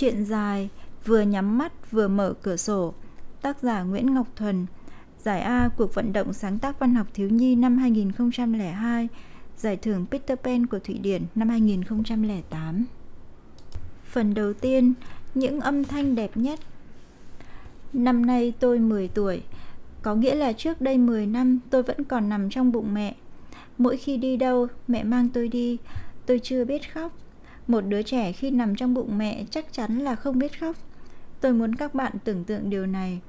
Chuyện dài, vừa nhắm mắt vừa mở cửa sổ. Tác giả Nguyễn Ngọc Thuần. Giải A cuộc vận động sáng tác văn học thiếu nhi năm 2002, giải thưởng Peter Pan của Thụy Điển năm 2008. Phần đầu tiên, những âm thanh đẹp nhất. Năm nay tôi 10 tuổi, có nghĩa là trước đây 10 năm tôi vẫn còn nằm trong bụng mẹ. Mỗi khi đi đâu, mẹ mang tôi đi, tôi chưa biết khóc. Một đứa trẻ khi nằm trong bụng mẹ chắc chắn là không biết khóc. Tôi muốn các bạn tưởng tượng điều này.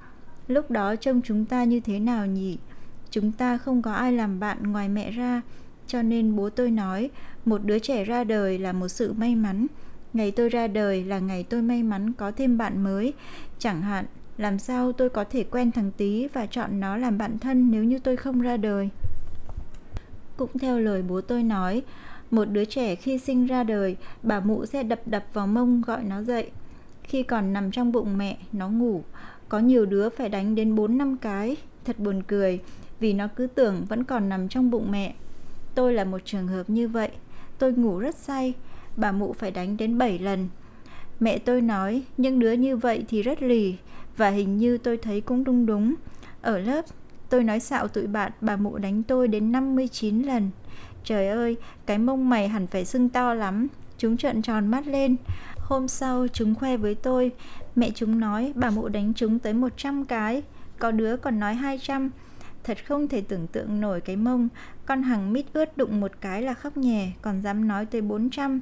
Lúc đó trông chúng ta như thế nào nhỉ? Chúng ta không có ai làm bạn ngoài mẹ ra, cho nên bố tôi nói, một đứa trẻ ra đời là một sự may mắn. Ngày tôi ra đời là ngày tôi may mắn có thêm bạn mới. Chẳng hạn, làm sao tôi có thể quen thằng tí và chọn nó làm bạn thân nếu như tôi không ra đời? Cũng theo lời bố tôi nói, một đứa trẻ khi sinh ra đời, bà mụ sẽ đập đập vào mông gọi nó dậy. Khi còn nằm trong bụng mẹ, nó ngủ. Có nhiều đứa phải đánh đến 4 năm cái, thật buồn cười, vì nó cứ tưởng vẫn còn nằm trong bụng mẹ. Tôi là một trường hợp như vậy. Tôi ngủ rất say, bà mụ phải đánh đến 7 lần. Mẹ tôi nói, những đứa như vậy thì rất lì, và hình như tôi thấy cũng đúng đúng. Ở lớp, tôi nói xạo tụi bạn bà mụ đánh tôi đến 59 lần. Trời ơi, cái mông mày hẳn phải sưng to lắm. Chúng trợn tròn mắt lên. Hôm sau, chúng khoe với tôi. Mẹ chúng nói bà mụ đánh chúng tới 100 cái. Có đứa còn nói 200. Thật không thể tưởng tượng nổi cái mông. Con hằng mít ướt đụng một cái là khóc nhè, còn dám nói tới 400.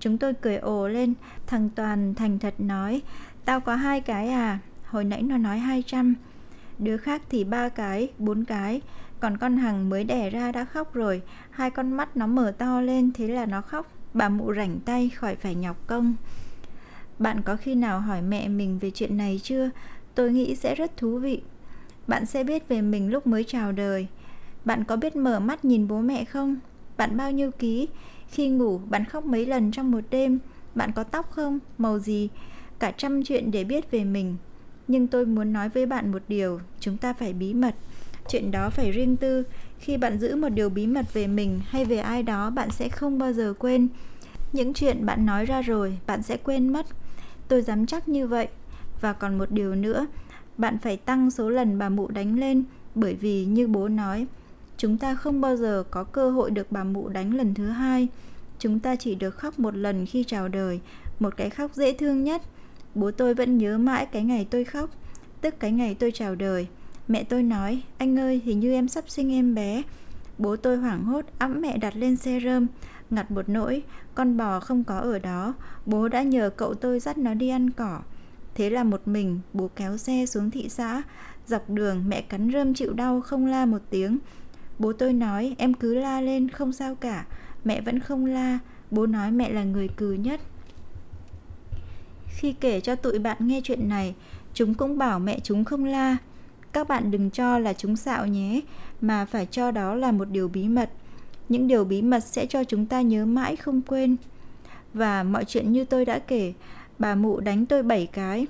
Chúng tôi cười ồ lên. Thằng Toàn thành thật nói, tao có hai cái à, hồi nãy nó nói 200. Đứa khác thì ba cái, bốn cái. Còn con Hằng mới đẻ ra đã khóc rồi, hai con mắt nó mở to lên thế là nó khóc. Bà mụ rảnh tay khỏi phải nhọc công. Bạn có khi nào hỏi mẹ mình về chuyện này chưa? Tôi nghĩ sẽ rất thú vị. Bạn sẽ biết về mình lúc mới chào đời. Bạn có biết mở mắt nhìn bố mẹ không? Bạn bao nhiêu ký? Khi ngủ, bạn khóc mấy lần trong một đêm? Bạn có tóc không? Màu gì? Cả trăm chuyện để biết về mình. Nhưng tôi muốn nói với bạn một điều, chúng ta phải bí mật chuyện đó phải riêng tư. Khi bạn giữ một điều bí mật về mình hay về ai đó, bạn sẽ không bao giờ quên. Những chuyện bạn nói ra rồi, bạn sẽ quên mất. Tôi dám chắc như vậy. Và còn một điều nữa, bạn phải tăng số lần bà mụ đánh lên, bởi vì như bố nói, chúng ta không bao giờ có cơ hội được bà mụ đánh lần thứ hai. Chúng ta chỉ được khóc một lần khi chào đời, một cái khóc dễ thương nhất. Bố tôi vẫn nhớ mãi cái ngày tôi khóc, tức cái ngày tôi chào đời. Mẹ tôi nói, anh ơi hình như em sắp sinh em bé. Bố tôi hoảng hốt ẵm mẹ đặt lên xe rơm, ngặt một nỗi, con bò không có ở đó, bố đã nhờ cậu tôi dắt nó đi ăn cỏ. Thế là một mình, bố kéo xe xuống thị xã, dọc đường mẹ cắn rơm chịu đau không la một tiếng. Bố tôi nói em cứ la lên không sao cả, mẹ vẫn không la, bố nói mẹ là người cừ nhất. Khi kể cho tụi bạn nghe chuyện này, chúng cũng bảo mẹ chúng không la, các bạn đừng cho là chúng xạo nhé, mà phải cho đó là một điều bí mật. Những điều bí mật sẽ cho chúng ta nhớ mãi không quên. Và mọi chuyện như tôi đã kể, bà mụ đánh tôi bảy cái.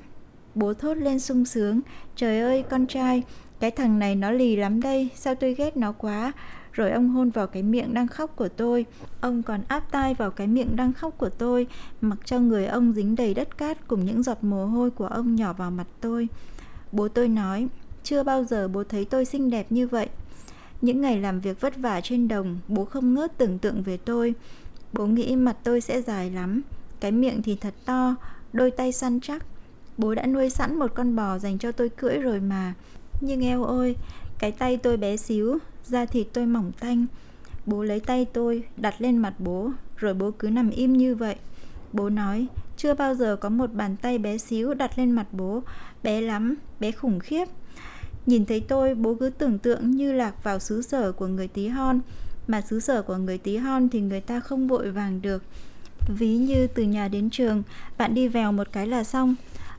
Bố thốt lên sung sướng, trời ơi, con trai, cái thằng này nó lì lắm đây, sao tôi ghét nó quá? Rồi ông hôn vào cái miệng đang khóc của tôi. Ông còn áp tai vào cái miệng đang khóc của tôi, mặc cho người ông dính đầy đất cát cùng những giọt mồ hôi của ông nhỏ vào mặt tôi. Bố tôi nói chưa bao giờ bố thấy tôi xinh đẹp như vậy. Những ngày làm việc vất vả trên đồng, bố không ngớt tưởng tượng về tôi. Bố nghĩ mặt tôi sẽ dài lắm, cái miệng thì thật to, đôi tay săn chắc. Bố đã nuôi sẵn một con bò dành cho tôi cưỡi rồi mà. Nhưng eo ơi, cái tay tôi bé xíu, da thịt tôi mỏng tanh. Bố lấy tay tôi đặt lên mặt bố, rồi bố cứ nằm im như vậy. Bố nói, chưa bao giờ có một bàn tay bé xíu đặt lên mặt bố, bé lắm, bé khủng khiếp. Nhìn thấy tôi, bố cứ tưởng tượng như lạc vào xứ sở của người tí hon, mà xứ sở của người tí hon thì người ta không vội vàng được. Ví như từ nhà đến trường, bạn đi vèo một cái là xong.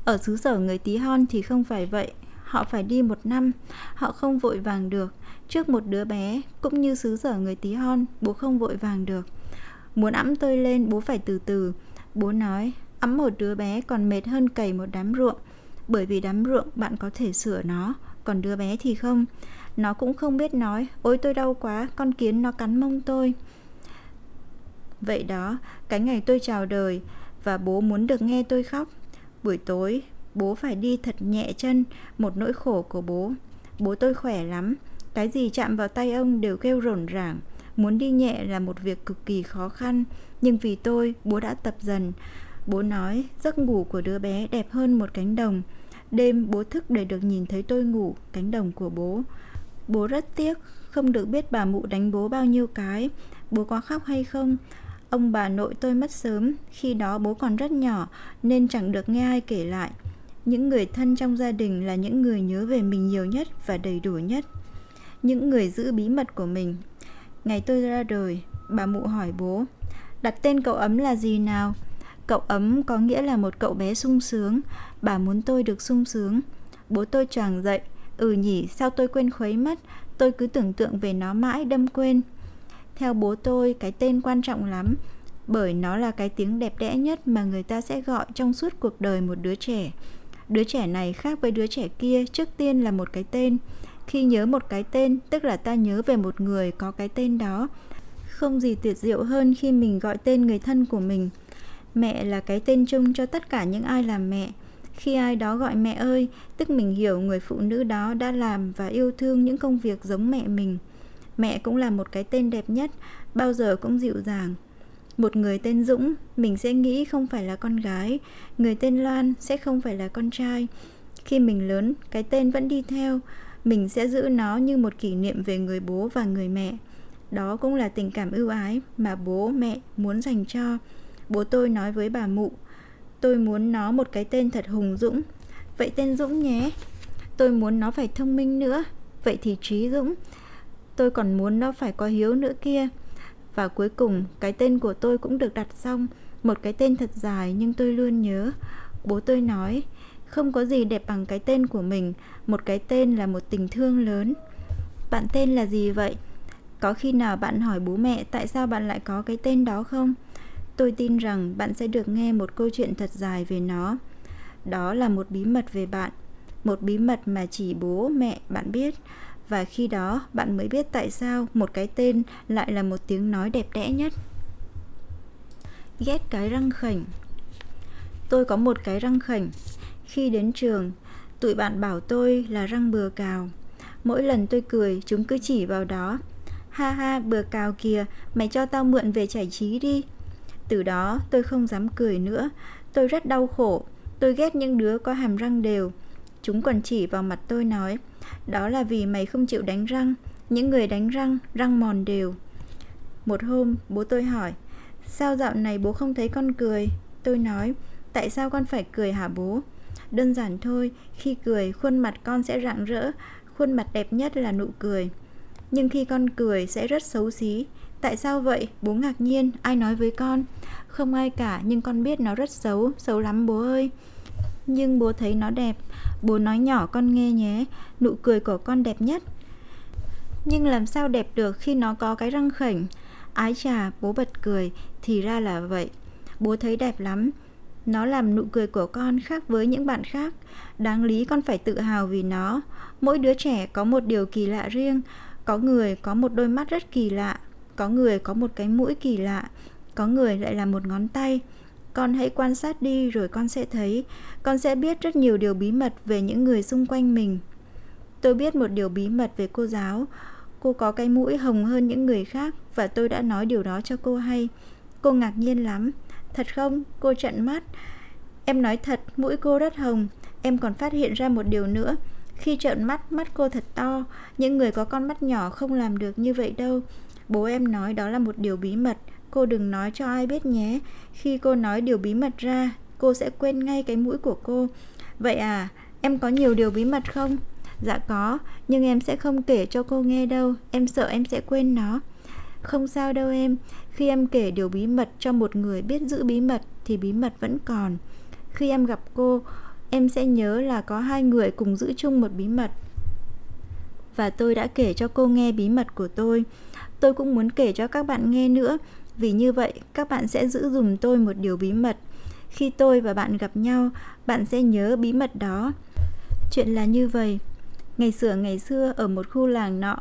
Ở xứ sở người tí hon thì không phải vậy, họ phải đi một năm, họ không vội vàng được. Trước một đứa bé, cũng như xứ sở người tí hon, bố không vội vàng được. Muốn ẵm tôi lên, bố phải từ từ. Bố nói, ấm một đứa bé còn mệt hơn cày một đám ruộng, bởi vì đám ruộng bạn có thể sửa nó, còn đứa bé thì không nó cũng không biết nói ôi tôi đau quá con kiến nó cắn mông tôi vậy đó cái ngày tôi chào đời và bố muốn được nghe tôi khóc Buổi tối, bố phải đi thật nhẹ chân, một nỗi khổ của bố. Bố tôi khỏe lắm, cái gì chạm vào tay ông đều kêu rổn ràng. Muốn đi nhẹ là một việc cực kỳ khó khăn, nhưng vì tôi, bố đã tập dần. Bố nói giấc ngủ của đứa bé đẹp hơn một cánh đồng. Đêm bố thức để được nhìn thấy tôi ngủ, cánh đồng của bố. Bố rất tiếc, không được biết bà mụ đánh bố bao nhiêu cái. Bố có khóc hay không? Ông bà nội tôi mất sớm, khi đó bố còn rất nhỏ nên chẳng được nghe ai kể lại. Những người thân trong gia đình là những người nhớ về mình nhiều nhất và đầy đủ nhất. Những người giữ bí mật của mình. Ngày tôi ra đời, bà mụ hỏi bố, đặt tên cậu ấm là gì nào? Cậu ấm có nghĩa là một cậu bé sung sướng, bà muốn tôi được sung sướng. Bố tôi choàng dậy, ừ nhỉ, sao tôi quên khuấy mất, tôi cứ tưởng tượng về nó mãi đâm quên. Theo bố tôi, cái tên quan trọng lắm, bởi nó là cái tiếng đẹp đẽ nhất mà người ta sẽ gọi trong suốt cuộc đời một đứa trẻ. Đứa trẻ này khác với đứa trẻ kia, trước tiên là một cái tên. Khi nhớ một cái tên, tức là ta nhớ về một người có cái tên đó. Không gì tuyệt diệu hơn khi mình gọi tên người thân của mình. Mẹ là cái tên chung cho tất cả những ai làm mẹ. Khi ai đó gọi mẹ ơi, tức mình hiểu người phụ nữ đó đã làm và yêu thương những công việc giống mẹ mình. Mẹ cũng là một cái tên đẹp nhất, bao giờ cũng dịu dàng. Một người tên Dũng, mình sẽ nghĩ không phải là con gái, người tên Loan sẽ không phải là con trai. Khi mình lớn, cái tên vẫn đi theo, mình sẽ giữ nó như một kỷ niệm về người bố và người mẹ. Đó cũng là tình cảm ưu ái mà bố mẹ muốn dành cho. Bố tôi nói với bà mụ, tôi muốn nó một cái tên thật hùng dũng. Vậy tên Dũng nhé. Tôi muốn nó phải thông minh nữa. Vậy thì Trí Dũng tôi còn muốn nó phải có hiếu nữa kia. Và cuối cùng, cái tên của tôi cũng được đặt xong, một cái tên thật dài nhưng tôi luôn nhớ. Bố tôi nói, không có gì đẹp bằng cái tên của mình, một cái tên là một tình thương lớn. Bạn tên là gì vậy? Có khi nào bạn hỏi bố mẹ tại sao bạn lại có cái tên đó không? Tôi tin rằng bạn sẽ được nghe một câu chuyện thật dài về nó. Đó là một bí mật về bạn, một bí mật mà chỉ bố mẹ bạn biết. Và khi đó bạn mới biết tại sao một cái tên lại là một tiếng nói đẹp đẽ nhất. Ghét cái răng khểnh tôi có một cái răng khểnh khi đến trường tụi bạn bảo tôi là răng bừa cào. Mỗi lần tôi cười chúng cứ chỉ vào đó. Ha ha bừa cào kìa mày cho tao mượn về giải trí đi từ đó tôi không dám cười nữa. Tôi rất đau khổ. Tôi ghét những đứa có hàm răng đều. Chúng còn chỉ vào mặt tôi nói đó là vì mày không chịu đánh răng. Những người đánh răng, răng mòn đều. Một hôm bố tôi hỏi Sao dạo này bố không thấy con cười? Tôi nói Tại sao con phải cười hả bố? Đơn giản thôi Khi cười khuôn mặt con sẽ rạng rỡ. Khuôn mặt đẹp nhất là nụ cười. Nhưng khi con cười sẽ rất xấu xí. Tại sao vậy? Bố ngạc nhiên Ai nói với con? Không ai cả Nhưng con biết nó rất xấu Xấu lắm bố ơi Nhưng bố thấy nó đẹp Bố nói nhỏ con nghe nhé, nụ cười của con đẹp nhất. Nhưng làm sao đẹp được khi nó có cái răng khểnh? Ái chà, bố bật cười, thì ra là vậy. Bố thấy đẹp lắm. Nó làm nụ cười của con khác với những bạn khác. Đáng lý con phải tự hào vì nó. Mỗi đứa trẻ có một điều kỳ lạ riêng. Có người có một đôi mắt rất kỳ lạ. Có người có một cái mũi kỳ lạ. Có người lại là một ngón tay. Con hãy quan sát đi rồi con sẽ thấy. Con sẽ biết rất nhiều điều bí mật về những người xung quanh mình. Tôi biết một điều bí mật về cô giáo. Cô có cái mũi hồng hơn những người khác và tôi đã nói điều đó cho cô hay. Cô ngạc nhiên lắm. Thật không? Cô trận mắt. Em nói thật, mũi cô rất hồng. Em còn phát hiện ra một điều nữa. Khi trợn mắt mắt cô thật to. Những người có con mắt nhỏ không làm được như vậy đâu bố em nói đó là một điều bí mật Cô đừng nói cho ai biết nhé. Khi cô nói điều bí mật ra, cô sẽ quên ngay cái mũi của cô. Vậy à, em có nhiều điều bí mật không? Dạ có, nhưng em sẽ không kể cho cô nghe đâu, em sợ em sẽ quên nó. Không sao đâu em, khi em kể điều bí mật cho một người biết giữ bí mật thì bí mật vẫn còn. Khi em gặp cô, em sẽ nhớ là có hai người cùng giữ chung một bí mật. Và tôi đã kể cho cô nghe bí mật của tôi. Tôi cũng muốn kể cho các bạn nghe nữa, vì như vậy, các bạn sẽ giữ dùm tôi một điều bí mật. Khi tôi và bạn gặp nhau, bạn sẽ nhớ bí mật đó. Chuyện là như vậy. Ngày xưa ngày xưa ở một khu làng nọ,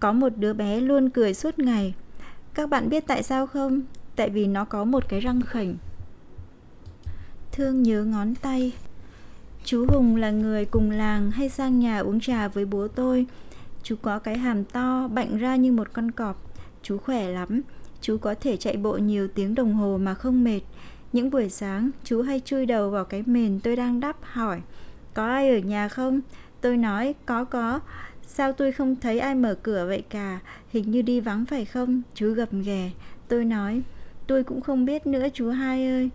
có một đứa bé luôn cười suốt ngày. Các bạn biết tại sao không? Tại vì nó có một cái răng khểnh. Thương nhớ ngón tay Chú Hùng là người cùng làng hay sang nhà uống trà với bố tôi Chú có cái hàm to, bạnh ra như một con cọp. Chú khỏe lắm. Chú có thể chạy bộ nhiều tiếng đồng hồ mà không mệt. Những buổi sáng, chú hay chui đầu vào cái mền tôi đang đắp hỏi Có ai ở nhà không? Tôi nói, có có. Sao tôi không thấy ai mở cửa vậy cả? Hình như đi vắng phải không? Chú gập ghè. Tôi nói Tôi cũng không biết nữa chú hai ơi.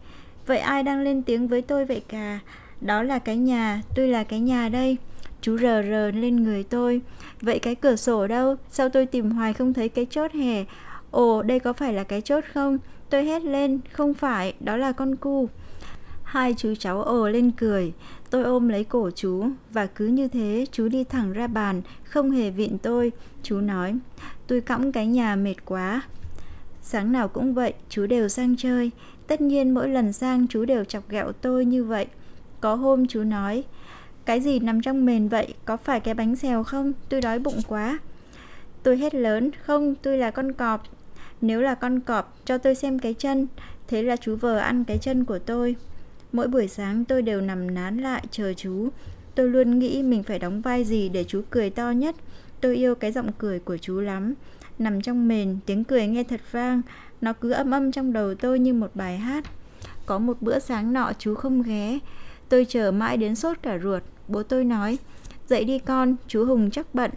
Vậy ai đang lên tiếng với tôi vậy cả? Đó là cái nhà Tôi là cái nhà đây. Chú rờ rờ lên người tôi. Vậy cái cửa sổ đâu? Sao tôi tìm hoài không thấy cái chốt hè? Ồ, đây có phải là cái chốt không? Tôi hét lên. Không phải, Đó là con cu. Hai chú cháu ồ lên cười. Tôi ôm lấy cổ chú. Và cứ như thế, chú đi thẳng ra bàn, Không hề vịn tôi. Chú nói, Tôi cõng cái nhà mệt quá. Sáng nào cũng vậy, Chú đều sang chơi. Tất nhiên mỗi lần sang, chú đều chọc ghẹo tôi như vậy. Có hôm chú nói cái gì nằm trong mền vậy? Có phải cái bánh xèo không? Tôi đói bụng quá. Tôi hét lớn Không tôi là con cọp. Nếu là con cọp cho tôi xem cái chân. Thế là chú vờ ăn cái chân của tôi. Mỗi buổi sáng tôi đều nằm nán lại chờ chú. Tôi luôn nghĩ mình phải đóng vai gì để chú cười to nhất. Tôi yêu cái giọng cười của chú lắm. Nằm trong mền, tiếng cười nghe thật vang. Nó cứ âm âm trong đầu tôi như một bài hát. Có một bữa sáng nọ chú không ghé. Tôi chờ mãi đến sốt cả ruột. Bố tôi nói Dậy đi con, chú Hùng chắc bận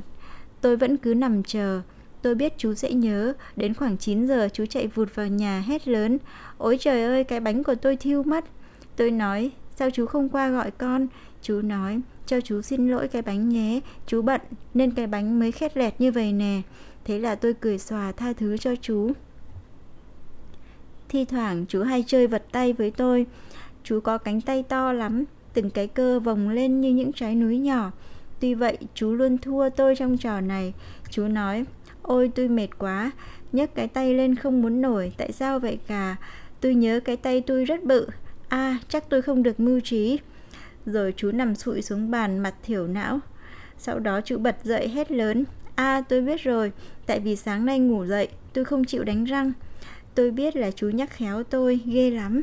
Tôi vẫn cứ nằm chờ Tôi biết chú sẽ nhớ Đến khoảng 9 giờ chú chạy vụt vào nhà hét lớn Ôi trời ơi cái bánh của tôi thiêu mất Tôi nói, sao chú không qua gọi con? Chú nói, cho chú xin lỗi cái bánh nhé, chú bận nên cái bánh mới khét lẹt như vậy nè. Thế là tôi cười xòa tha thứ cho chú. Thi thoảng chú hay chơi vật tay với tôi. Chú có cánh tay to lắm, từng cái cơ vòng lên như những trái núi nhỏ. Tuy vậy, chú luôn thua tôi trong trò này. Chú nói, ôi tôi mệt quá, nhấc cái tay lên không muốn nổi, tại sao vậy cả? Tôi nhớ cái tay tôi rất bự, À, chắc tôi không được mưu trí. Rồi chú nằm sụi xuống bàn mặt thiểu não. Sau đó chú bật dậy hét lớn. À, tôi biết rồi, tại vì sáng nay ngủ dậy, tôi không chịu đánh răng. Tôi biết là chú nhắc khéo tôi, ghê lắm.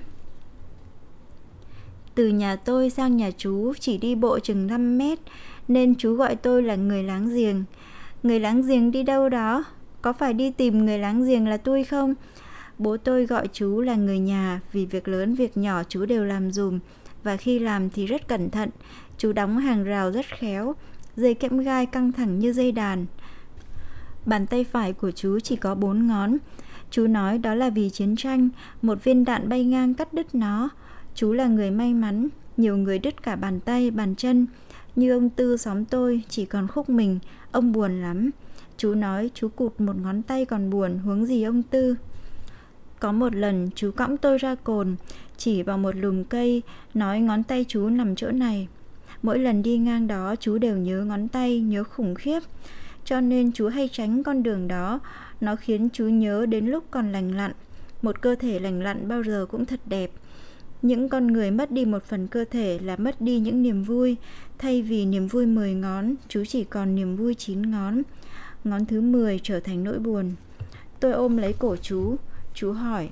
Từ nhà tôi sang nhà chú chỉ đi bộ chừng 5 mét, nên chú gọi tôi là người láng giềng. Người láng giềng đi đâu đó? Có phải đi tìm người láng giềng là tôi không? Bố tôi gọi chú là người nhà vì việc lớn việc nhỏ chú đều làm dùm và khi làm thì rất cẩn thận. Chú đóng hàng rào rất khéo, dây kẽm gai căng thẳng như dây đàn. Bàn tay phải của chú chỉ có bốn ngón. Chú nói đó là vì chiến tranh, một viên đạn bay ngang cắt đứt nó. Chú là người may mắn, nhiều người đứt cả bàn tay, bàn chân. Như ông Tư xóm tôi chỉ còn khúc mình, ông buồn lắm. Chú nói chú cụt một ngón tay còn buồn, huống gì ông Tư. Có một lần chú cõng tôi ra cồn, chỉ vào một lùm cây, nói ngón tay chú nằm chỗ này. Mỗi lần đi ngang đó chú đều nhớ ngón tay, nhớ khủng khiếp. Cho nên chú hay tránh con đường đó, nó khiến chú nhớ đến lúc còn lành lặn. Một cơ thể lành lặn bao giờ cũng thật đẹp. Những con người mất đi một phần cơ thể là mất đi những niềm vui. Thay vì niềm vui 10 ngón, chú chỉ còn niềm vui 9 ngón. Ngón thứ 10 trở thành nỗi buồn. Tôi ôm lấy cổ chú, Chú hỏi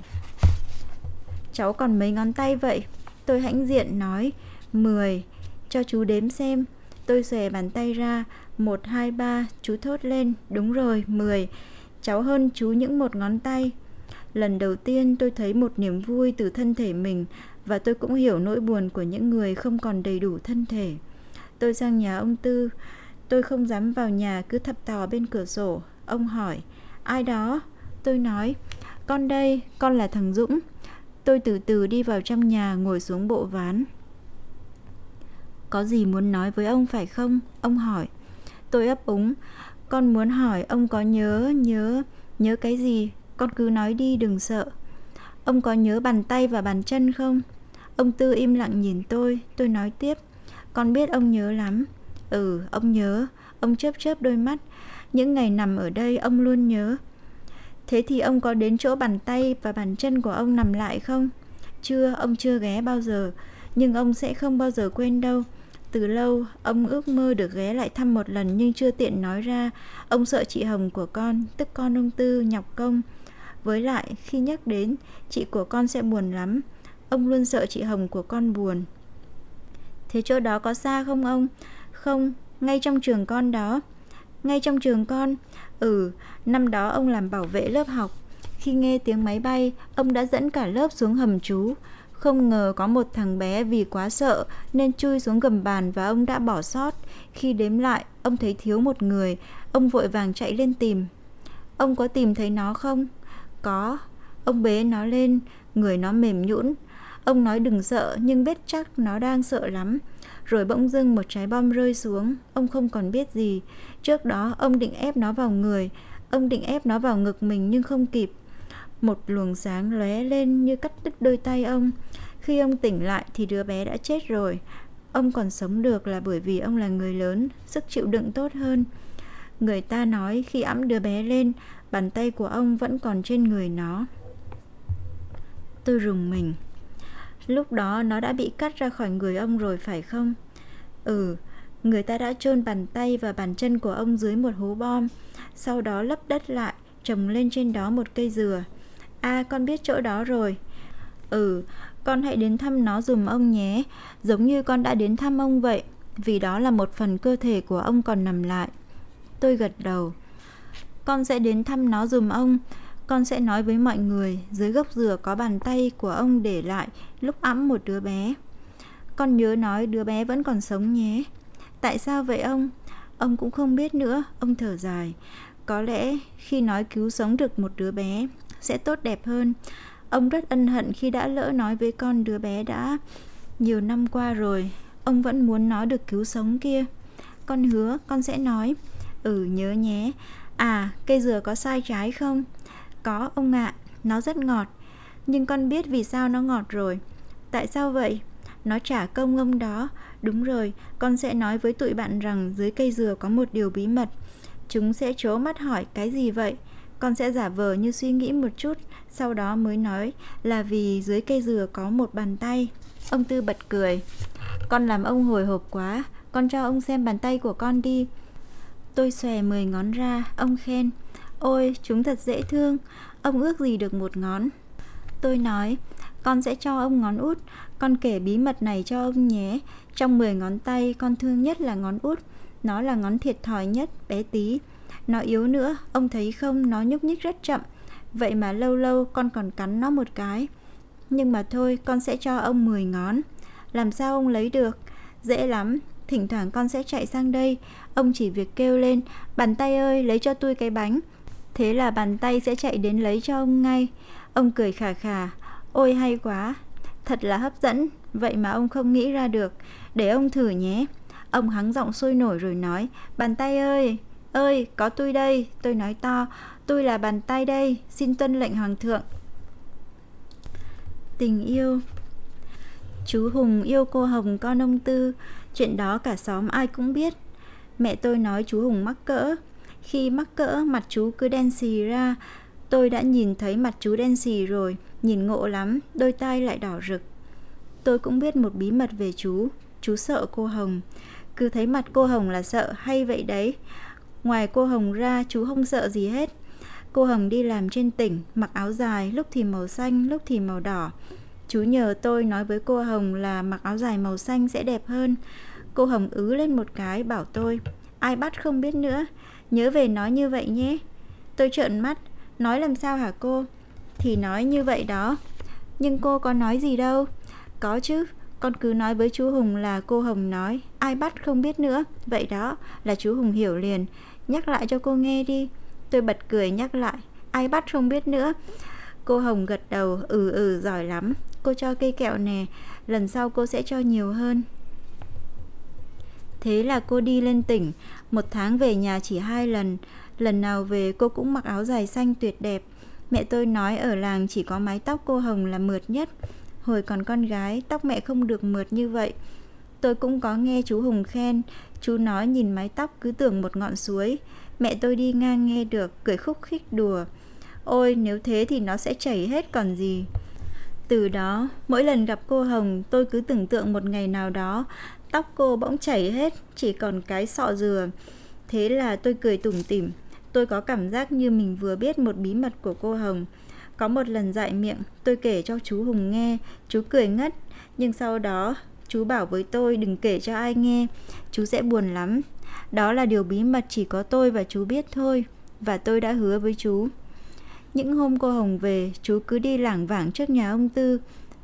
Cháu còn mấy ngón tay vậy? Tôi hãnh diện nói 10 Cho chú đếm xem Tôi xòe bàn tay ra 1, 2, 3 Chú thốt lên Đúng rồi, 10 Cháu hơn chú những một ngón tay Lần đầu tiên tôi thấy một niềm vui từ thân thể mình và tôi cũng hiểu nỗi buồn của những người không còn đầy đủ thân thể Tôi sang nhà ông Tư Tôi không dám vào nhà cứ thập tò bên cửa sổ Ông hỏi Ai đó? Tôi nói con đây, con là thằng Dũng. Tôi từ từ đi vào trong nhà ngồi xuống bộ ván. Có gì muốn nói với ông phải không? Ông hỏi. Tôi ấp úng. Con muốn hỏi ông có nhớ, nhớ, nhớ cái gì? Con cứ nói đi đừng sợ. Ông có nhớ bàn tay và bàn chân không? Ông Tư im lặng nhìn tôi, tôi nói tiếp. Con biết ông nhớ lắm. Ừ, ông nhớ. Ông chớp chớp đôi mắt. Những ngày nằm ở đây ông luôn nhớ. Thế thì ông có đến chỗ bàn tay và bàn chân của ông nằm lại không? Chưa, ông chưa ghé bao giờ, nhưng ông sẽ không bao giờ quên đâu. Từ lâu, ông ước mơ được ghé lại thăm một lần nhưng chưa tiện nói ra. Ông sợ chị Hồng của con, tức con ông Tư, nhọc công. Với lại, khi nhắc đến, chị của con sẽ buồn lắm. Ông luôn sợ chị Hồng của con buồn. Thế chỗ đó có xa không ông? Không, ngay trong trường con đó. Ngay trong trường con? Ừ, năm đó ông làm bảo vệ lớp học. Khi nghe tiếng máy bay, ông đã dẫn cả lớp xuống hầm trú. Không ngờ có một thằng bé vì quá sợ nên chui xuống gầm bàn và ông đã bỏ sót. Khi đếm lại, ông thấy thiếu một người, ông vội vàng chạy lên tìm. Ông có tìm thấy nó không? Có. Ông bế nó lên, người nó mềm nhũn. Ông nói đừng sợ nhưng biết chắc nó đang sợ lắm. Rồi bỗng dưng một trái bom rơi xuống, ông không còn biết gì. Trước đó ông định ép nó vào người, ông định ép nó vào ngực mình nhưng không kịp. Một luồng sáng lóe lên như cắt đứt đôi tay ông. Khi ông tỉnh lại thì đứa bé đã chết rồi. Ông còn sống được là bởi vì ông là người lớn, sức chịu đựng tốt hơn. Người ta nói khi ẵm đứa bé lên, bàn tay của ông vẫn còn trên người nó. Tôi rùng mình. Lúc đó nó đã bị cắt ra khỏi người ông rồi phải không? Ừ, người ta đã chôn bàn tay và bàn chân của ông dưới một hố bom, sau đó lấp đất lại, trồng lên trên đó một cây dừa. À, con biết chỗ đó rồi. Ừ, con hãy đến thăm nó dùm ông nhé, giống như con đã đến thăm ông vậy, vì đó là một phần cơ thể của ông còn nằm lại. Tôi gật đầu. Con sẽ đến thăm nó dùm ông, con sẽ nói với mọi người dưới gốc dừa có bàn tay của ông để lại lúc ẵm một đứa bé. Con nhớ nói đứa bé vẫn còn sống nhé. Tại sao vậy ông? Ông cũng không biết nữa, ông thở dài. Có lẽ khi nói cứu sống được một đứa bé sẽ tốt đẹp hơn. Ông rất ân hận khi đã lỡ nói với con đứa bé đã nhiều năm qua rồi, ông vẫn muốn nó được cứu sống kia. Con hứa con sẽ nói. Ừ nhớ nhé. À, cây dừa có sai trái không? Có ông ạ, nó rất ngọt. Nhưng con biết vì sao nó ngọt rồi. Tại sao vậy? Nó trả công ông đó. Đúng rồi, con sẽ nói với tụi bạn rằng dưới cây dừa có một điều bí mật. Chúng sẽ trố mắt hỏi cái gì vậy? Con sẽ giả vờ như suy nghĩ một chút, sau đó mới nói là vì dưới cây dừa có một bàn tay. Ông Tư bật cười. Con làm ông hồi hộp quá, con cho ông xem bàn tay của con đi. Tôi xòe 10 ngón ra, ông khen. Ôi, chúng thật dễ thương, ông ước gì được một ngón. Tôi nói, con sẽ cho ông ngón út, con kể bí mật này cho ông nhé. Trong 10 ngón tay, con thương nhất là ngón út. Nó là ngón thiệt thòi nhất, bé tí. Nó yếu nữa, ông thấy không, nó nhúc nhích rất chậm. Vậy mà lâu lâu con còn cắn nó một cái. Nhưng mà thôi, con sẽ cho ông 10 ngón. Làm sao ông lấy được? Dễ lắm, thỉnh thoảng con sẽ chạy sang đây. Ông chỉ việc kêu lên, bàn tay ơi, lấy cho tôi cái bánh. Thế là bàn tay sẽ chạy đến lấy cho ông ngay. Ông cười khà khà, ôi hay quá, thật là hấp dẫn, vậy mà ông không nghĩ ra được. Để ông thử nhé. Ông hắng giọng sôi nổi rồi nói, bàn tay ơi, ơi, có tôi đây, tôi nói to, tôi là bàn tay đây, xin tuân lệnh hoàng thượng. Tình yêu Chú Hùng yêu cô Hồng con ông Tư, chuyện đó cả xóm ai cũng biết. Mẹ tôi nói chú Hùng mắc cỡ, khi mắc cỡ mặt chú cứ đen xì ra. Tôi đã nhìn thấy mặt chú đen xì rồi, Nhìn ngộ lắm, Đôi tai lại đỏ rực. Tôi cũng biết một bí mật về chú Chú sợ cô Hồng. Cứ thấy mặt cô Hồng là sợ hay vậy đấy? Ngoài cô Hồng ra, chú không sợ gì hết. Cô Hồng đi làm trên tỉnh, Mặc áo dài, lúc thì màu xanh, lúc thì màu đỏ. Chú nhờ tôi nói với cô Hồng là mặc áo dài màu xanh sẽ đẹp hơn. Cô Hồng ứ lên một cái, bảo tôi, Ai bắt không biết nữa? Nhớ về nói như vậy nhé. Tôi trợn mắt, Nói làm sao hả cô? Thì nói như vậy đó. Nhưng cô có nói gì đâu. Có chứ, Con cứ nói với chú Hùng là cô Hồng nói. Ai bắt không biết nữa. Vậy đó là chú Hùng hiểu liền. Nhắc lại cho cô nghe đi. Tôi bật cười nhắc lại. Ai bắt không biết nữa. Cô Hồng gật đầu Ừ ừ giỏi lắm. Cô cho cây kẹo nè. Lần sau cô sẽ cho nhiều hơn. Thế là cô đi lên tỉnh. Một tháng về nhà chỉ hai lần. Lần nào về, cô cũng mặc áo dài xanh tuyệt đẹp. Mẹ tôi nói ở làng chỉ có mái tóc cô Hồng là mượt nhất. Hồi còn con gái, tóc mẹ không được mượt như vậy. Tôi cũng có nghe chú Hùng khen. Chú nói nhìn mái tóc cứ tưởng một ngọn suối. Mẹ tôi đi ngang nghe được, cười khúc khích đùa. Ôi, nếu thế thì nó sẽ chảy hết còn gì. Từ đó, mỗi lần gặp cô Hồng, tôi cứ tưởng tượng một ngày nào đó Tóc cô bỗng chảy hết, chỉ còn cái sọ dừa. Thế là tôi cười tủm tỉm. Tôi có cảm giác như mình vừa biết một bí mật của cô Hồng. Có một lần dạy miệng, tôi kể cho chú Hùng nghe, chú cười ngất, nhưng sau đó chú bảo với tôi đừng kể cho ai nghe, chú sẽ buồn lắm. Đó là điều bí mật chỉ có tôi và chú biết thôi, và tôi đã hứa với chú. Những hôm cô Hồng về, chú cứ đi lảng vảng trước nhà ông Tư,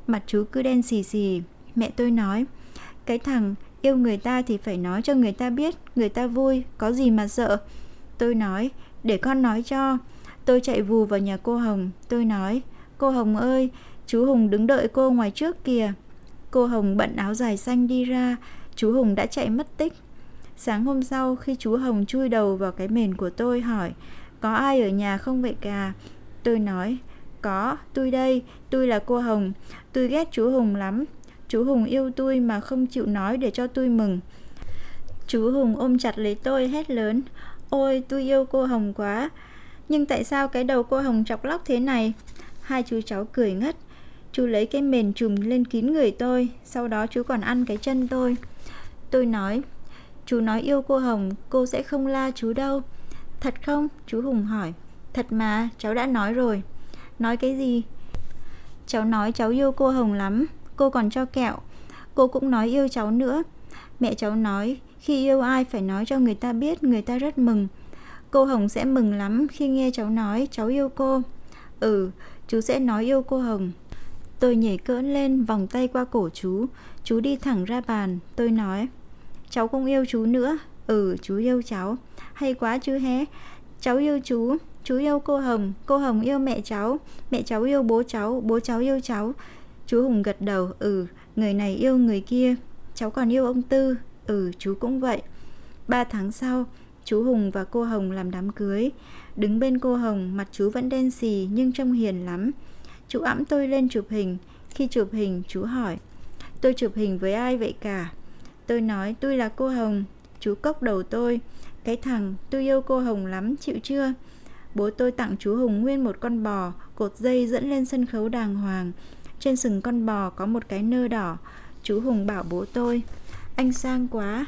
mặt chú cứ đen xì xì. Mẹ tôi nói, cái thằng yêu người ta thì phải nói cho người ta biết, người ta vui, có gì mà sợ. Tôi nói, để con nói cho. Tôi chạy vù vào nhà cô Hồng, tôi nói, cô Hồng ơi, chú Hùng đứng đợi cô ngoài trước kìa. Cô Hồng bận áo dài xanh đi ra, chú Hùng đã chạy mất tích. Sáng hôm sau khi chú Hồng chui đầu vào cái mền của tôi hỏi, có ai ở nhà không vậy cả? Tôi nói, có, tôi đây, tôi là cô Hồng, tôi ghét chú Hùng lắm. Chú Hùng yêu tôi mà không chịu nói để cho tôi mừng. Chú Hùng ôm chặt lấy tôi hét lớn, ôi tôi yêu cô Hồng quá. Nhưng tại sao cái đầu cô Hồng chọc lóc thế này? Hai chú cháu cười ngất. Chú lấy cái mền trùm lên kín người tôi, sau đó chú còn ăn cái chân tôi. Tôi nói, chú nói yêu cô Hồng, cô sẽ không la chú đâu. Thật không? Chú Hùng hỏi. Thật mà, cháu đã nói rồi. Nói cái gì? Cháu nói cháu yêu cô Hồng lắm, cô còn cho kẹo. Cô cũng nói yêu cháu nữa. Mẹ cháu nói, khi yêu ai phải nói cho người ta biết, người ta rất mừng. Cô Hồng sẽ mừng lắm khi nghe cháu nói cháu yêu cô. Ừ, chú sẽ nói yêu cô Hồng. Tôi nhảy cỡn lên, vòng tay qua cổ chú. Chú đi thẳng ra bàn. Tôi nói, cháu không yêu chú nữa. Ừ, chú yêu cháu. Hay quá chứ hé. Cháu yêu chú. Chú yêu cô Hồng, cô Hồng yêu mẹ cháu, mẹ cháu yêu bố cháu, bố cháu yêu cháu. Chú Hùng gật đầu, ừ, người này yêu người kia. Cháu còn yêu ông Tư, ừ, chú cũng vậy. Ba tháng sau, chú Hùng và cô Hồng làm đám cưới. Đứng bên cô Hồng, mặt chú vẫn đen xì nhưng trông hiền lắm. Chú ẵm tôi lên chụp hình. Khi chụp hình, chú hỏi, tôi chụp hình với ai vậy cả? Tôi nói, tôi là cô Hồng. Chú cốc đầu tôi. Cái thằng, tôi yêu cô Hồng lắm, chịu chưa? Bố tôi tặng chú Hùng nguyên một con bò, cột dây dẫn lên sân khấu đàng hoàng. Trên sừng con bò có một cái nơ đỏ. Chú Hùng bảo bố tôi, anh sang quá.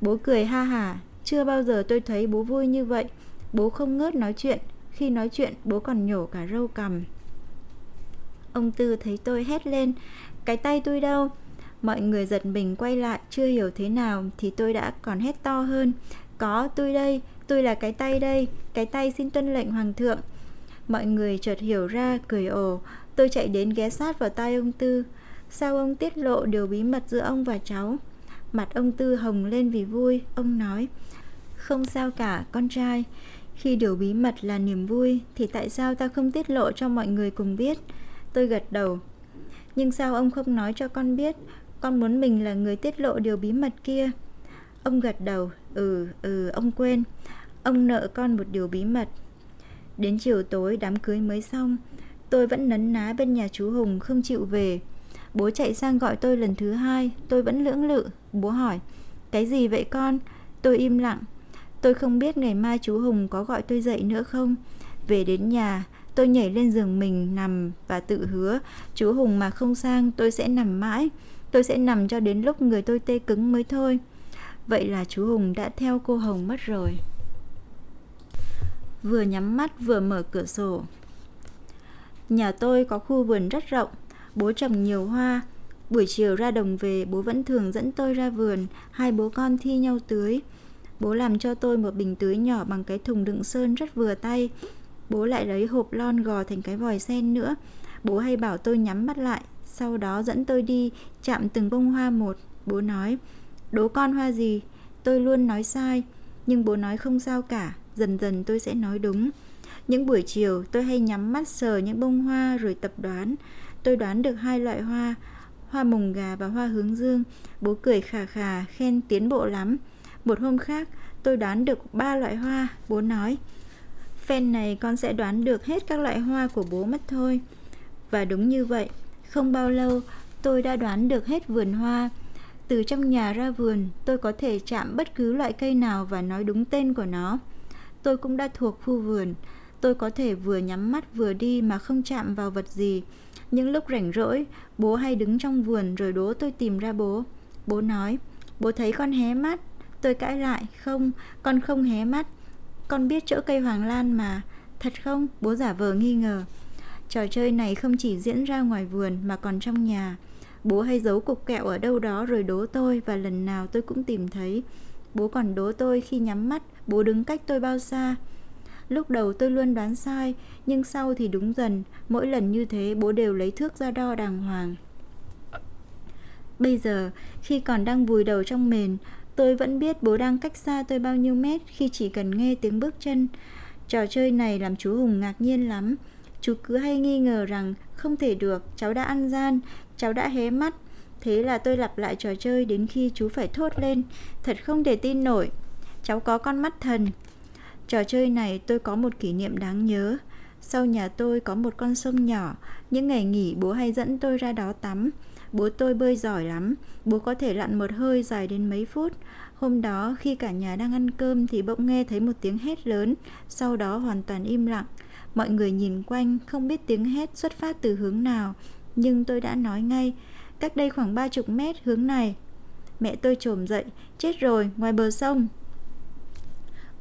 Bố cười ha hả, chưa bao giờ tôi thấy bố vui như vậy. Bố không ngớt nói chuyện, khi nói chuyện bố còn nhổ cả râu cằm. Ông Tư thấy tôi hét lên, cái tay tôi đâu? Mọi người giật mình quay lại, chưa hiểu thế nào thì tôi đã còn hét to hơn. Có, tôi đây, tôi là cái tay đây, cái tay xin tuân lệnh hoàng thượng. Mọi người chợt hiểu ra, cười ồ, tôi chạy đến ghé sát vào tai ông Tư. Sao ông tiết lộ điều bí mật giữa ông và cháu? Mặt ông Tư hồng lên vì vui, ông nói, không sao cả, con trai. Khi điều bí mật là niềm vui, thì tại sao ta không tiết lộ cho mọi người cùng biết? Tôi gật đầu. Nhưng sao ông không nói cho con biết? Con muốn mình là người tiết lộ điều bí mật kia. Ông gật đầu, ừ, ừ, ông quên. Ông nợ con một điều bí mật. Đến chiều tối đám cưới mới xong, tôi vẫn nấn ná bên nhà chú Hùng không chịu về. Bố chạy sang gọi tôi lần thứ hai, tôi vẫn lưỡng lự. Bố hỏi, cái gì vậy con? Tôi im lặng. Tôi không biết ngày mai chú Hùng có gọi tôi dậy nữa không. Về đến nhà, tôi nhảy lên giường mình nằm và tự hứa, chú Hùng mà không sang tôi sẽ nằm mãi. Tôi sẽ nằm cho đến lúc người tôi tê cứng mới thôi. Vậy là chú Hùng đã theo cô Hồng mất rồi vừa nhắm mắt vừa mở cửa sổ. Nhà tôi có khu vườn rất rộng, bố trồng nhiều hoa. Buổi chiều ra đồng về, bố vẫn thường dẫn tôi ra vườn, hai bố con thi nhau tưới. Bố làm cho tôi một bình tưới nhỏ bằng cái thùng đựng sơn rất vừa tay. Bố lại lấy hộp lon gò thành cái vòi sen nữa. Bố hay bảo tôi nhắm mắt lại, sau đó dẫn tôi đi chạm từng bông hoa một. Bố nói, đố con hoa gì? Tôi luôn nói sai, nhưng bố nói không sao cả, dần dần tôi sẽ nói đúng. Những buổi chiều tôi hay nhắm mắt sờ những bông hoa rồi tập đoán. Tôi đoán được hai loại hoa, hoa mồng gà và hoa hướng dương. Bố cười khà khà, khen tiến bộ lắm. Một hôm khác, tôi đoán được ba loại hoa. Bố nói, phen này con sẽ đoán được hết các loại hoa của bố mất thôi. Và đúng như vậy, không bao lâu tôi đã đoán được hết vườn hoa. Từ trong nhà ra vườn, tôi có thể chạm bất cứ loại cây nào và nói đúng tên của nó tôi cũng đã thuộc khu vườn. Tôi có thể vừa nhắm mắt vừa đi mà không chạm vào vật gì. Những lúc rảnh rỗi, bố hay đứng trong vườn rồi đố tôi tìm ra bố. Bố nói, bố thấy con hé mắt. Tôi cãi lại, không, con không hé mắt. Con biết chỗ cây hoàng lan mà. Thật không? Bố giả vờ nghi ngờ. Trò chơi này không chỉ diễn ra ngoài vườn mà còn trong nhà. Bố hay giấu cục kẹo ở đâu đó rồi đố tôi và lần nào tôi cũng tìm thấy. Bố còn đố tôi khi nhắm mắt, bố đứng cách tôi bao xa. Lúc đầu tôi luôn đoán sai, nhưng sau thì đúng dần, mỗi lần như thế bố đều lấy thước ra đo đàng hoàng. Bây giờ, khi còn đang vùi đầu trong mền, tôi vẫn biết bố đang cách xa tôi bao nhiêu mét khi chỉ cần nghe tiếng bước chân. Trò chơi này làm chú Hùng ngạc nhiên lắm. Chú cứ hay nghi ngờ rằng không thể được, cháu đã ăn gian, cháu đã hé mắt. Thế là tôi lặp lại trò chơi đến khi chú phải thốt lên. Thật không thể tin nổi. Cháu có con mắt thần. Trò chơi này tôi có một kỷ niệm đáng nhớ. Sau nhà tôi có một con sông nhỏ, những ngày nghỉ bố hay dẫn tôi ra đó tắm. Bố tôi bơi giỏi lắm, bố có thể lặn một hơi dài đến mấy phút. Hôm đó khi cả nhà đang ăn cơm thì bỗng nghe thấy một tiếng hét lớn, sau đó hoàn toàn im lặng. Mọi người nhìn quanh không biết tiếng hét xuất phát từ hướng nào, nhưng tôi đã nói ngay, cách đây khoảng ba chục mét hướng này. Mẹ tôi trồm dậy, chết rồi, ngoài bờ sông.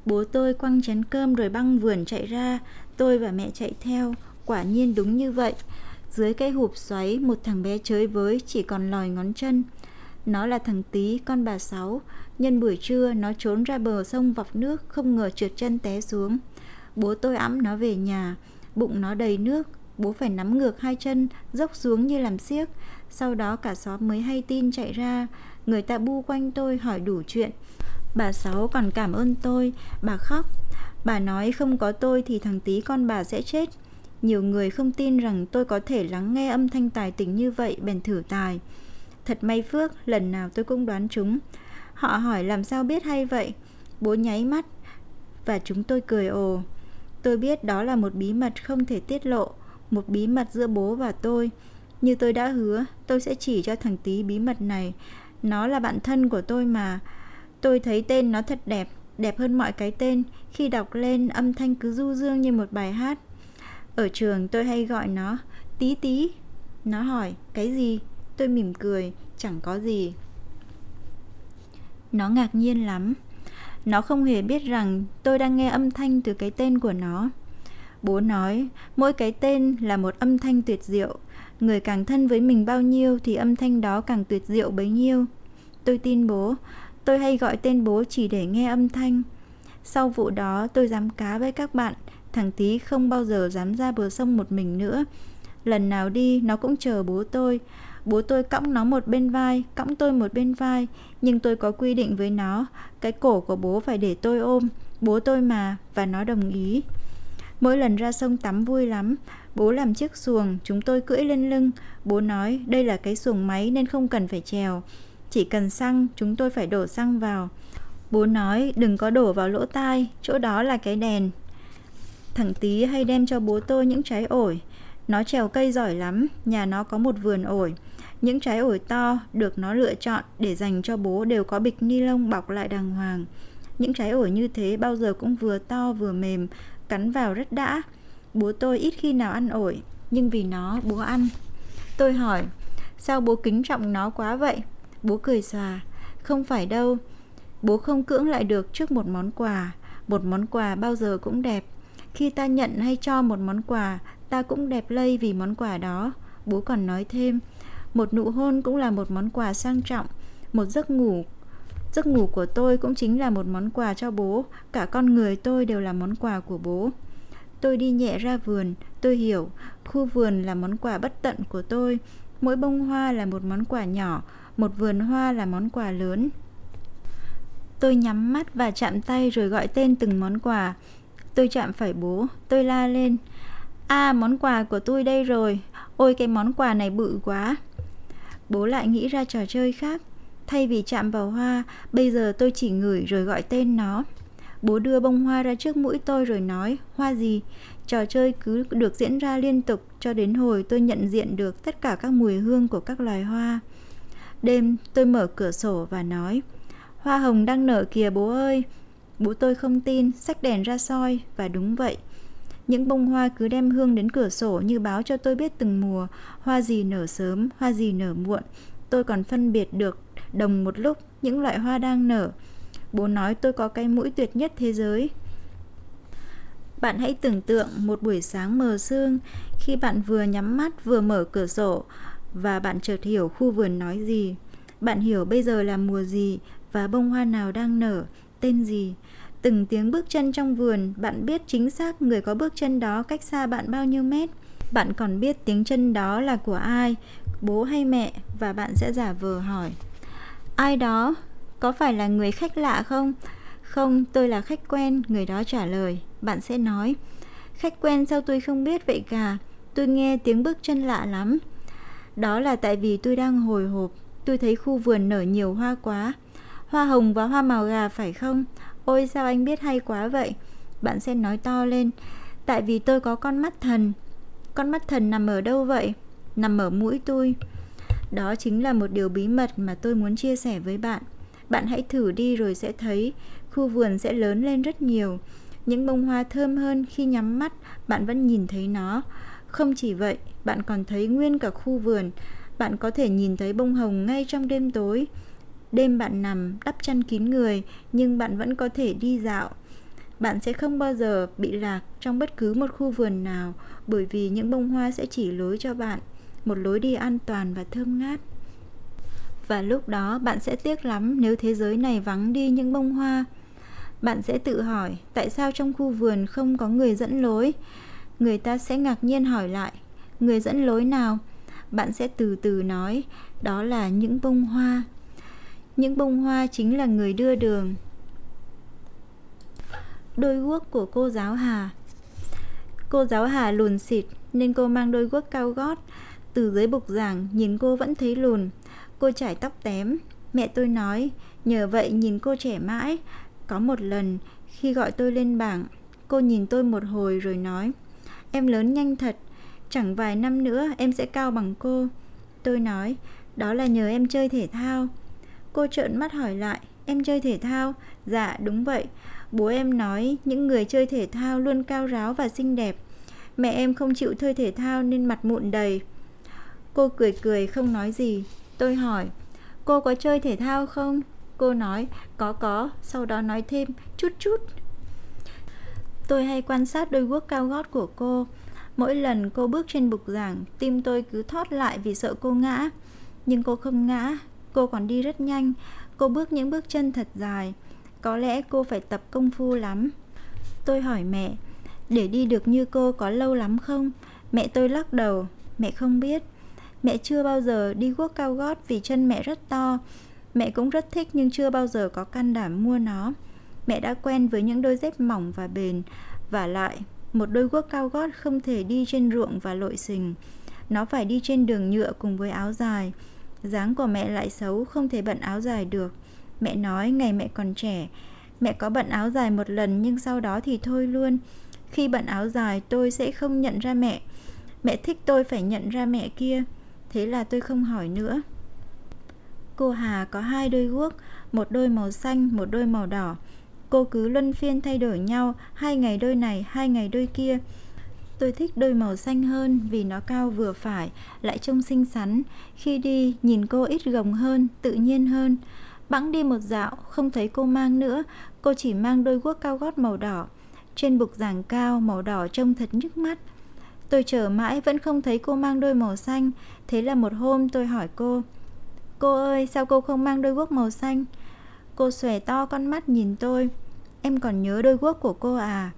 Bố tôi quăng chén cơm rồi băng vườn chạy ra, tôi và mẹ chạy theo, quả nhiên đúng như vậy. Dưới cây hụp xoáy, một thằng bé chơi với chỉ còn lòi ngón chân. Nó là thằng Tý, con bà Sáu. Nhân buổi trưa, nó trốn ra bờ sông vọc nước, không ngờ trượt chân té xuống. Bố tôi ẵm nó về nhà, bụng nó đầy nước. Bố phải nắm ngược hai chân, dốc xuống như làm xiếc. Sau đó cả xóm mới hay tin chạy ra. Người ta bu quanh tôi hỏi đủ chuyện. Bà Sáu còn cảm ơn tôi, bà khóc. Bà nói không có tôi thì thằng tí con bà sẽ chết. Nhiều người không tin rằng tôi có thể lắng nghe âm thanh tài tình như vậy bèn thử tài. Thật may phước, lần nào tôi cũng đoán chúng. Họ hỏi làm sao biết hay vậy? Bố nháy mắt và chúng tôi cười ồ. Tôi biết đó là một bí mật không thể tiết lộ, một bí mật giữa bố và tôi. Như tôi đã hứa, tôi sẽ chỉ cho thằng tí bí mật này. Nó là bạn thân của tôi mà. Tôi thấy tên nó thật đẹp, đẹp hơn mọi cái tên. Khi đọc lên, âm thanh cứ du dương như một bài hát. Ở trường tôi hay gọi nó tí tí. Nó hỏi, cái gì? Tôi mỉm cười, chẳng có gì. Nó ngạc nhiên lắm. Nó không hề biết rằng tôi đang nghe âm thanh từ cái tên của nó. Bố nói, mỗi cái tên là một âm thanh tuyệt diệu. Người càng thân với mình bao nhiêu thì âm thanh đó càng tuyệt diệu bấy nhiêu. Tôi tin bố, tôi hay gọi tên bố chỉ để nghe âm thanh. Sau vụ đó, tôi dám cá với các bạn. Thằng tí không bao giờ dám ra bờ sông một mình nữa. Lần nào đi, nó cũng chờ bố tôi. Bố tôi cõng nó một bên vai, Cõng tôi một bên vai. Nhưng tôi có quy định với nó, Cái cổ của bố phải để tôi ôm, Bố tôi mà, Và nó đồng ý. Mỗi lần ra sông tắm vui lắm, Bố làm chiếc xuồng, Chúng tôi cưỡi lên lưng. Bố nói, đây là cái xuồng máy nên không cần phải trèo. Chỉ cần xăng Chúng tôi phải đổ xăng vào Bố nói đừng có đổ vào lỗ tai Chỗ đó là cái đèn Thằng Tý hay đem cho bố tôi những trái ổi. Nó trèo cây giỏi lắm, nhà nó có một vườn ổi. Những trái ổi to được nó lựa chọn để dành cho bố đều có bịch ni lông bọc lại đàng hoàng. Những trái ổi như thế bao giờ cũng vừa to vừa mềm, cắn vào rất đã. Bố tôi ít khi nào ăn ổi, nhưng vì nó bố ăn. Tôi hỏi, sao bố kính trọng nó quá vậy? Bố cười xòa, không phải đâu. Bố không cưỡng lại được trước một món quà. Một món quà bao giờ cũng đẹp khi ta nhận hay cho một món quà, ta cũng đẹp lây vì món quà đó. Bố còn nói thêm, một nụ hôn cũng là một món quà sang trọng, một giấc ngủ Giấc ngủ của tôi cũng chính là một món quà cho bố, cả con người tôi đều là món quà của bố. Tôi đi nhẹ ra vườn, tôi hiểu, khu vườn là món quà bất tận của tôi. Mỗi bông hoa là một món quà nhỏ, một vườn hoa là món quà lớn. Tôi nhắm mắt và chạm tay rồi gọi tên từng món quà. Tôi chạm phải bố, tôi la lên. À món quà của tôi đây rồi, ôi cái món quà này bự quá. Bố lại nghĩ ra trò chơi khác. Thay vì chạm vào hoa, bây giờ tôi chỉ ngửi rồi gọi tên nó. Bố đưa bông hoa ra trước mũi tôi rồi nói, hoa gì? Trò chơi cứ được diễn ra liên tục cho đến hồi tôi nhận diện được tất cả các mùi hương của các loài hoa. Đêm tôi mở cửa sổ và nói, hoa hồng đang nở kìa bố ơi, Bố tôi không tin, xách đèn ra soi và đúng vậy. Những bông hoa cứ đem hương đến cửa sổ như báo cho tôi biết từng mùa, hoa gì nở sớm, hoa gì nở muộn. Tôi còn phân biệt được đồng một lúc những loại hoa đang nở. Bố nói tôi có cái mũi tuyệt nhất thế giới. Bạn hãy tưởng tượng một buổi sáng mờ sương, khi bạn vừa nhắm mắt vừa mở cửa sổ và bạn chợt hiểu khu vườn nói gì. Bạn hiểu bây giờ là mùa gì và bông hoa nào đang nở, tên gì. Từng tiếng bước chân trong vườn, bạn biết chính xác người có bước chân đó cách xa bạn bao nhiêu mét. Bạn còn biết tiếng chân đó là của ai, bố hay mẹ và bạn sẽ giả vờ hỏi. Ai đó? Có phải là người khách lạ không? Không, tôi là khách quen, người đó trả lời. Bạn sẽ nói, khách quen sao tôi không biết vậy cả, tôi nghe tiếng bước chân lạ lắm. Đó là tại vì tôi đang hồi hộp, tôi thấy khu vườn nở nhiều hoa quá. Hoa hồng và hoa màu gà phải không? Ôi sao anh biết hay quá vậy? Bạn sẽ nói to lên, tại vì tôi có con mắt thần. Con mắt thần nằm ở đâu vậy? Nằm ở mũi tôi. Đó chính là một điều bí mật mà tôi muốn chia sẻ với bạn. Bạn hãy thử đi rồi sẽ thấy khu vườn sẽ lớn lên rất nhiều. Những bông hoa thơm hơn khi nhắm mắt, bạn vẫn nhìn thấy nó. Không chỉ vậy, bạn còn thấy nguyên cả khu vườn. Bạn có thể nhìn thấy bông hồng ngay trong đêm tối. Đêm bạn nằm đắp chăn kín người, nhưng bạn vẫn có thể đi dạo. Bạn sẽ không bao giờ bị lạc trong bất cứ một khu vườn nào bởi vì những bông hoa sẽ chỉ lối cho bạn một lối đi an toàn và thơm ngát. Và lúc đó bạn sẽ tiếc lắm nếu thế giới này vắng đi những bông hoa. Bạn sẽ tự hỏi tại sao trong khu vườn không có người dẫn lối. Người ta sẽ ngạc nhiên hỏi lại, người dẫn lối nào? Bạn sẽ từ từ nói, đó là những bông hoa. Những bông hoa chính là người đưa đường. Đôi guốc của cô giáo Hà Cô giáo Hà lùn xịt nên cô mang đôi guốc cao gót. Từ dưới bục giảng nhìn cô vẫn thấy lùn. Cô chải tóc tém. Mẹ tôi nói, nhờ vậy nhìn cô trẻ mãi. Có một lần, khi gọi tôi lên bảng, cô nhìn tôi một hồi rồi nói, em lớn nhanh thật, chẳng vài năm nữa em sẽ cao bằng cô. Tôi nói, đó là nhờ em chơi thể thao. Cô trợn mắt hỏi lại, em chơi thể thao? Dạ, đúng vậy. Bố em nói những người chơi thể thao luôn cao ráo và xinh đẹp. Mẹ em không chịu chơi thể thao nên mặt mụn đầy. Cô cười cười không nói gì. Tôi hỏi, cô có chơi thể thao không? Cô nói, có có, sau đó nói thêm, chút chút. Tôi hay quan sát đôi guốc cao gót của cô. Mỗi lần cô bước trên bục giảng, tim tôi cứ thót lại vì sợ cô ngã. Nhưng cô không ngã, cô còn đi rất nhanh. Cô bước những bước chân thật dài. Có lẽ cô phải tập công phu lắm. Tôi hỏi mẹ, để đi được như cô có lâu lắm không? Mẹ tôi lắc đầu, mẹ không biết. Mẹ chưa bao giờ đi guốc cao gót vì chân mẹ rất to. Mẹ cũng rất thích nhưng chưa bao giờ có can đảm mua nó. Mẹ đã quen với những đôi dép mỏng và bền. Và lại, một đôi guốc cao gót không thể đi trên ruộng và lội sình. Nó phải đi trên đường nhựa cùng với áo dài. dáng của mẹ lại xấu, không thể bận áo dài được. Mẹ nói ngày mẹ còn trẻ, mẹ có bận áo dài một lần nhưng sau đó thì thôi luôn. Khi bận áo dài tôi sẽ không nhận ra mẹ. Mẹ thích tôi phải nhận ra mẹ kia. Thế là tôi không hỏi nữa. Cô Hà có hai đôi guốc, một đôi màu xanh, một đôi màu đỏ. Cô cứ luân phiên thay đổi nhau, hai ngày đôi này, hai ngày đôi kia. Tôi thích đôi màu xanh hơn vì nó cao vừa phải, lại trông xinh xắn. Khi đi, nhìn cô ít gồng hơn, tự nhiên hơn. Bẵng đi một dạo, không thấy cô mang nữa, cô chỉ mang đôi guốc cao gót màu đỏ. Trên bục giảng cao, màu đỏ trông thật nhức mắt. Tôi chờ mãi vẫn không thấy cô mang đôi màu xanh, thế là một hôm tôi hỏi cô, Cô ơi, sao cô không mang đôi guốc màu xanh? Cô xòe to con mắt nhìn tôi. Em còn nhớ đôi guốc của cô à?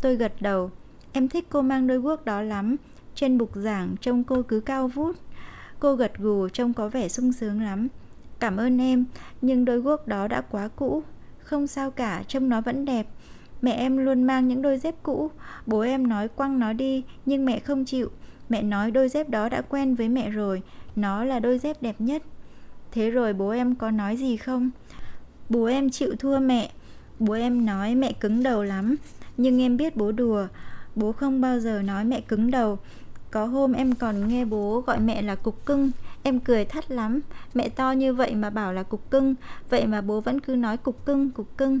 Tôi gật đầu. Em thích cô mang đôi guốc đó lắm. Trên bục giảng trông cô cứ cao vút. Cô gật gù trông có vẻ sung sướng lắm. Cảm ơn em, nhưng đôi guốc đó đã quá cũ. Không sao cả, trông nó vẫn đẹp. Mẹ em luôn mang những đôi dép cũ. Bố em nói quăng nó đi, nhưng mẹ không chịu. Mẹ nói đôi dép đó đã quen với mẹ rồi. Nó là đôi dép đẹp nhất. Thế rồi bố em có nói gì không? Bố em chịu thua mẹ. Bố em nói mẹ cứng đầu lắm. Nhưng em biết bố đùa. Bố không bao giờ nói mẹ cứng đầu. Có hôm em còn nghe bố gọi mẹ là cục cưng. Em cười thắt lắm. Mẹ to như vậy mà bảo là cục cưng. Vậy mà bố vẫn cứ nói cục cưng, cục cưng.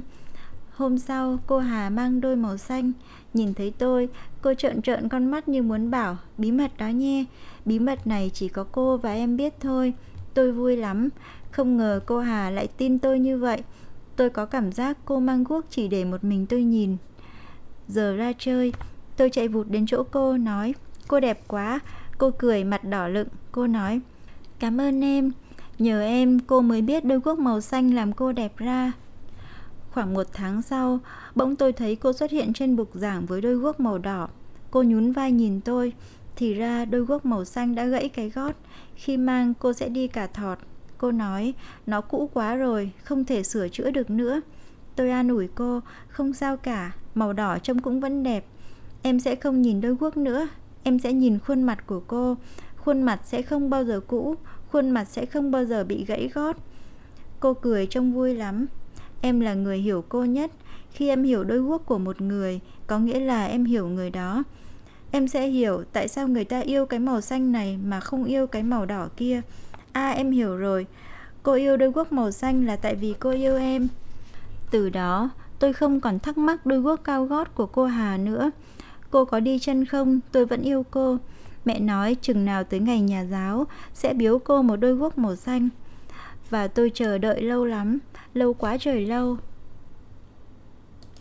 Hôm sau, cô Hà mang đôi màu xanh. Nhìn thấy tôi, cô trợn trợn con mắt như muốn bảo, bí mật đó nhé. Bí mật này chỉ có cô và em biết thôi. Tôi vui lắm, không ngờ cô Hà lại tin tôi như vậy. Tôi có cảm giác cô mang guốc chỉ để một mình tôi nhìn. Giờ ra chơi, tôi chạy vụt đến chỗ cô nói, Cô đẹp quá. Cô cười mặt đỏ lựng. Cô nói, cảm ơn em. Nhờ em cô mới biết đôi guốc màu xanh làm cô đẹp ra. Khoảng một tháng sau, bỗng tôi thấy cô xuất hiện trên bục giảng với đôi guốc màu đỏ. Cô nhún vai nhìn tôi. Thì ra đôi guốc màu xanh đã gãy cái gót. Khi mang cô sẽ đi cả thọt. Cô nói, nó cũ quá rồi, không thể sửa chữa được nữa. Tôi an ủi cô, không sao cả, màu đỏ trông cũng vẫn đẹp. Em sẽ không nhìn đôi guốc nữa, em sẽ nhìn khuôn mặt của cô. Khuôn mặt sẽ không bao giờ cũ, khuôn mặt sẽ không bao giờ bị gãy gót. Cô cười trông vui lắm. Em là người hiểu cô nhất. Khi em hiểu đôi guốc của một người, có nghĩa là em hiểu người đó. Em sẽ hiểu tại sao người ta yêu cái màu xanh này mà không yêu cái màu đỏ kia. À em hiểu rồi. Cô yêu đôi guốc màu xanh là tại vì cô yêu em. Từ đó, tôi không còn thắc mắc đôi guốc cao gót của cô Hà nữa. Cô có đi chân không, tôi vẫn yêu cô. Mẹ nói chừng nào tới ngày nhà giáo sẽ biếu cô một đôi guốc màu xanh. Và tôi chờ đợi lâu lắm, lâu quá trời lâu.